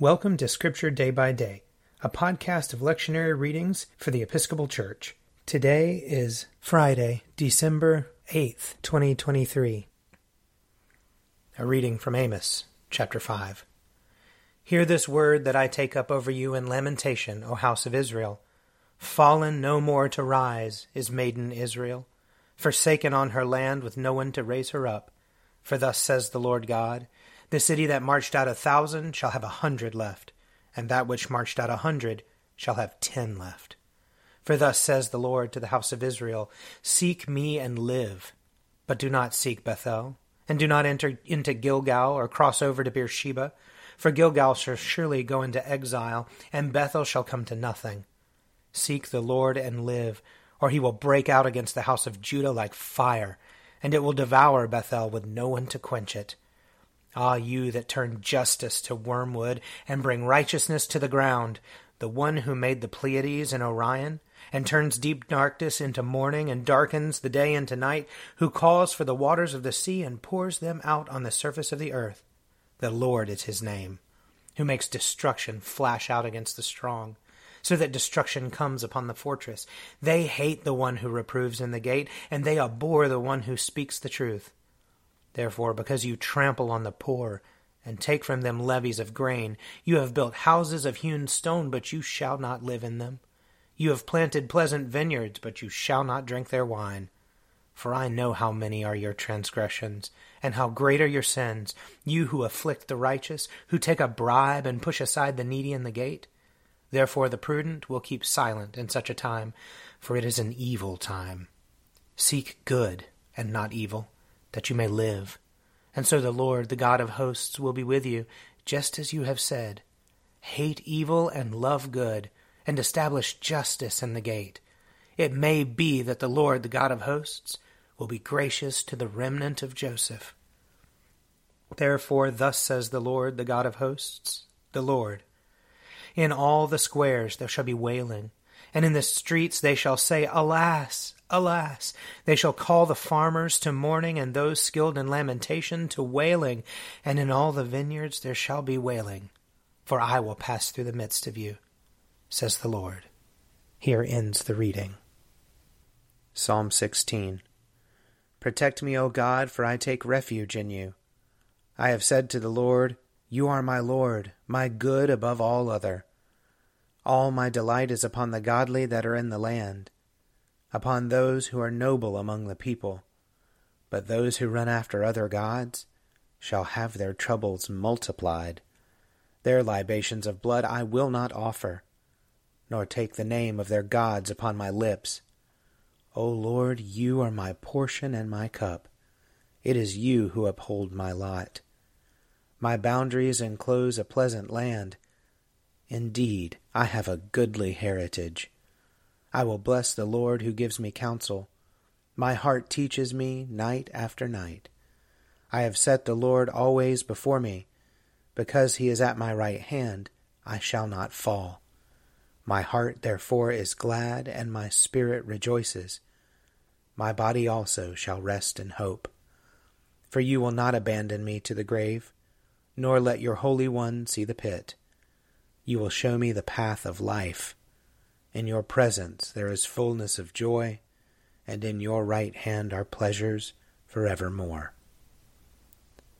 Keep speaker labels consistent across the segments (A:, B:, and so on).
A: Welcome to Scripture Day by Day, a podcast of lectionary readings for the Episcopal Church. Today is Friday, December 8th, 2023. A reading from Amos, chapter 5. Hear this word that I take up over you in lamentation, O house of Israel. Fallen no more to rise is maiden Israel, forsaken on her land with no one to raise her up. For thus says the Lord God, the city that marched out a thousand shall have a hundred left, and that which marched out a hundred shall have ten left. For thus says the Lord to the house of Israel Seek me and live, but do not seek Bethel, and do not enter into Gilgal or cross over to Beersheba, for Gilgal shall surely go into exile, and Bethel shall come to nothing. Seek the Lord and live, or he will break out against the house of Judah like fire, and it will devour Bethel with no one to quench it. Ah, you that turn justice to wormwood and bring righteousness to the ground, the one who made the Pleiades and Orion, and turns deep darkness into morning and darkens the day into night, who calls for the waters of the sea and pours them out on the surface of the earth. The Lord is his name, who makes destruction flash out against the strong, so that destruction comes upon the fortress. They hate the one who reproves in the gate, and they abhor the one who speaks the truth. Therefore, because you trample on the poor, and take from them levies of grain, you have built houses of hewn stone, but you shall not live in them. You have planted pleasant vineyards, but you shall not drink their wine. For I know how many are your transgressions, and how great are your sins, you who afflict the righteous, who take a bribe and push aside the needy in the gate. Therefore the prudent will keep silent in such a time, for it is an evil time. Seek good and not evil that you may live. And so the Lord, the God of hosts, will be with you, just as you have said. Hate evil and love good, and establish justice in the gate. It may be that the Lord, the God of hosts, will be gracious to the remnant of Joseph. Therefore, thus says the Lord, the God of hosts, the Lord In all the squares there shall be wailing, and in the streets they shall say, Alas! Alas! They shall call the farmers to mourning, and those skilled in lamentation to wailing, and in all the vineyards there shall be wailing. For I will pass through the midst of you, says the Lord. Here ends the reading. Psalm 16 Protect me, O God, for I take refuge in you. I have said to the Lord, You are my Lord, my good above all other. All my delight is upon the godly that are in the land upon those who are noble among the people. But those who run after other gods shall have their troubles multiplied. Their libations of blood I will not offer, nor take the name of their gods upon my lips. O Lord, you are my portion and my cup. It is you who uphold my lot. My boundaries enclose a pleasant land. Indeed, I have a goodly heritage. I will bless the Lord who gives me counsel. My heart teaches me night after night. I have set the Lord always before me. Because he is at my right hand, I shall not fall. My heart therefore is glad, and my spirit rejoices. My body also shall rest in hope. For you will not abandon me to the grave, nor let your Holy One see the pit. You will show me the path of life. In your presence there is fullness of joy, and in your right hand are pleasures forevermore.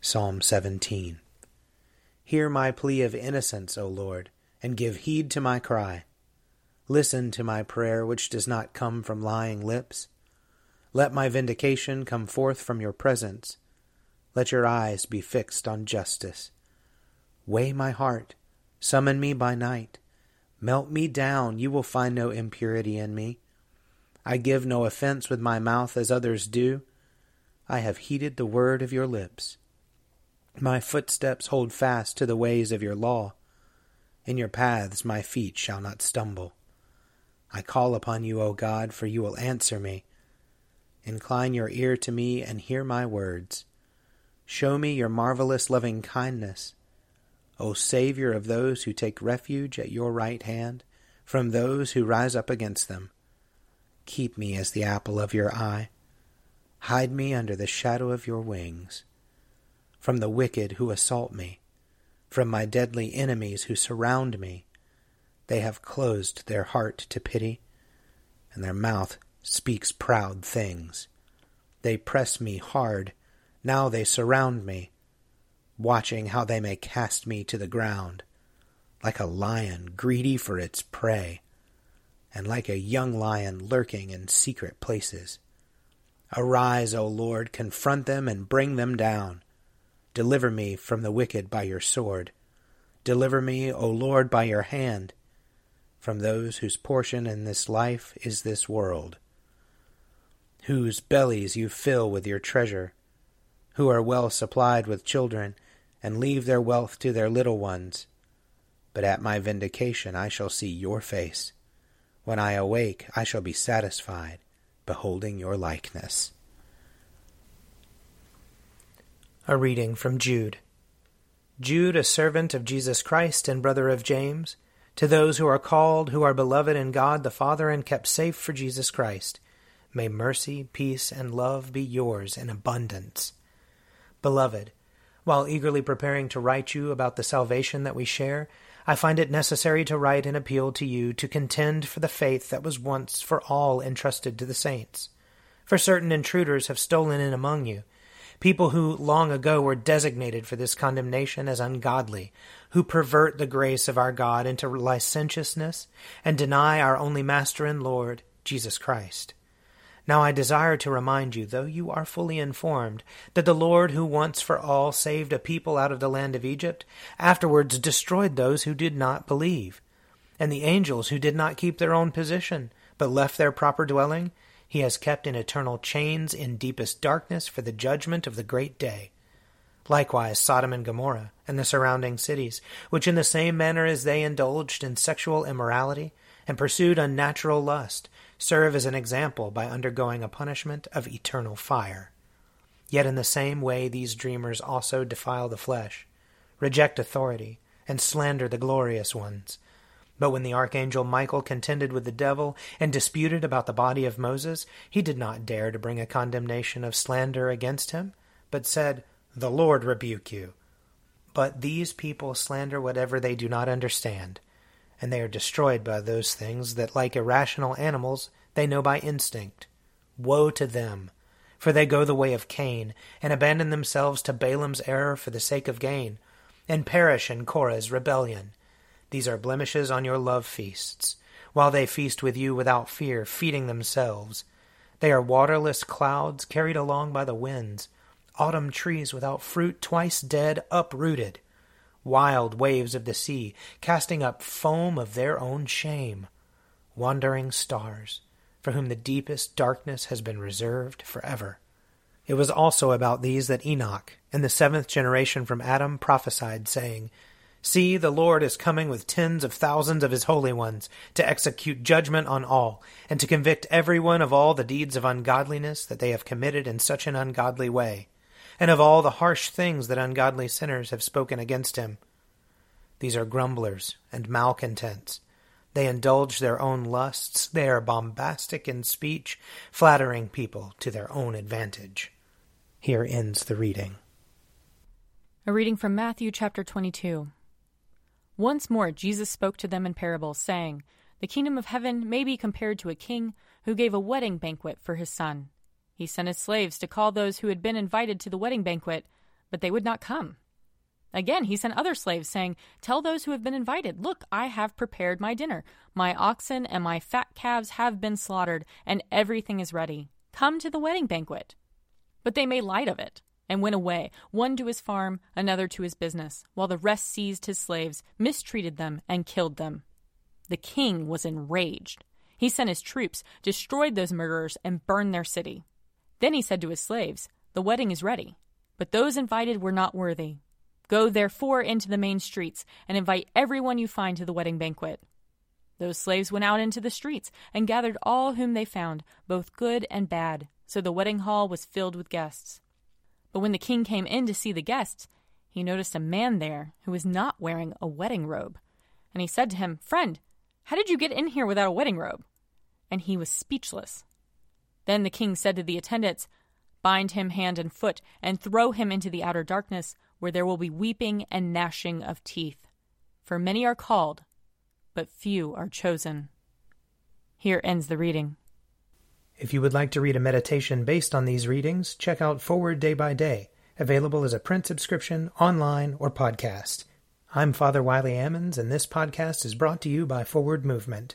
A: Psalm 17 Hear my plea of innocence, O Lord, and give heed to my cry. Listen to my prayer which does not come from lying lips. Let my vindication come forth from your presence. Let your eyes be fixed on justice. Weigh my heart, summon me by night Melt me down, you will find no impurity in me. I give no offense with my mouth as others do. I have heeded the word of your lips. My footsteps hold fast to the ways of your law. In your paths my feet shall not stumble. I call upon you, O God, for you will answer me. Incline your ear to me and hear my words. Show me your marvelous loving kindness O Saviour of those who take refuge at your right hand, from those who rise up against them. Keep me as the apple of your eye. Hide me under the shadow of your wings. From the wicked who assault me, from my deadly enemies who surround me. They have closed their heart to pity, and their mouth speaks proud things. They press me hard, now they surround me, watching how they may cast me to the ground, like a lion greedy for its prey, and like a young lion lurking in secret places. Arise, O Lord, confront them and bring them down. Deliver me from the wicked by your sword. Deliver me, O Lord, by your hand, from those whose portion in this life is this world, whose bellies you fill with your treasure, who are well supplied with children, and leave their wealth to their little ones. But at my vindication I shall see your face. When I awake, I shall be satisfied, beholding your likeness. A reading from Jude. Jude, a servant of Jesus Christ and brother of James, to those who are called, who are beloved in God the Father and kept safe for Jesus Christ, may mercy, peace, and love be yours in abundance. Beloved, while eagerly preparing to write you about the salvation that we share, I find it necessary to write an appeal to you to contend for the faith that was once for all entrusted to the saints. For certain intruders have stolen in among you people who long ago were designated for this condemnation as ungodly, who pervert the grace of our God into licentiousness and deny our only Master and Lord, Jesus Christ. Now I desire to remind you, though you are fully informed, that the Lord who once for all saved a people out of the land of Egypt, afterwards destroyed those who did not believe. And the angels who did not keep their own position, but left their proper dwelling, he has kept in eternal chains in deepest darkness for the judgment of the great day. Likewise, Sodom and Gomorrah and the surrounding cities, which in the same manner as they indulged in sexual immorality and pursued unnatural lust, serve as an example by undergoing a punishment of eternal fire. Yet in the same way these dreamers also defile the flesh, reject authority, and slander the glorious ones but when the archangel Michael contended with the devil and disputed about the body of Moses, he did not dare to bring a condemnation of slander against him, but said, The Lord rebuke you. But these people slander whatever they do not understand, and they are destroyed by those things that, like irrational animals, they know by instinct. Woe to them! For they go the way of Cain, and abandon themselves to Balaam's error for the sake of gain, and perish in Korah's rebellion. These are blemishes on your love feasts, while they feast with you without fear, feeding themselves. They are waterless clouds carried along by the winds, autumn trees without fruit, twice dead, uprooted, wild waves of the sea, casting up foam of their own shame, wandering stars, for whom the deepest darkness has been reserved forever. It was also about these that Enoch, in the seventh generation from Adam, prophesied, saying, See, the Lord is coming with tens of thousands of his holy ones to execute judgment on all, and to convict everyone of all the deeds of ungodliness that they have committed in such an ungodly way, and of all the harsh things that ungodly sinners have spoken against him. These are grumblers and malcontents. They indulge their own lusts. They are bombastic in speech, flattering people to their own advantage. Here ends the reading.
B: A reading from Matthew chapter 22. Once more Jesus spoke to them in parables, saying, The kingdom of heaven may be compared to a king who gave a wedding banquet for his son. He sent his slaves to call those who had been invited to the wedding banquet, but they would not come. Again, he sent other slaves, saying, Tell those who have been invited, Look, I have prepared my dinner. My oxen and my fat calves have been slaughtered, and everything is ready. Come to the wedding banquet. But they made light of it and went away, one to his farm, another to his business, while the rest seized his slaves, mistreated them, and killed them. The king was enraged. He sent his troops, destroyed those murderers, and burned their city. Then he said to his slaves, The wedding is ready, but those invited were not worthy. Go therefore into the main streets, and invite everyone you find to the wedding banquet. Those slaves went out into the streets, and gathered all whom they found, both good and bad, so the wedding hall was filled with guests. But when the king came in to see the guests, he noticed a man there who was not wearing a wedding robe. And he said to him, Friend, how did you get in here without a wedding robe? And he was speechless. Then the king said to the attendants, Bind him hand and foot, and throw him into the outer darkness. where there will be weeping and gnashing of teeth. For many are called, but few are chosen. Here ends the reading.
A: If you would like to read a meditation based on these readings, check out Forward Day by Day, available as a print subscription, online, or podcast. I'm Father Wiley Ammons, and this podcast is brought to you by Forward Movement.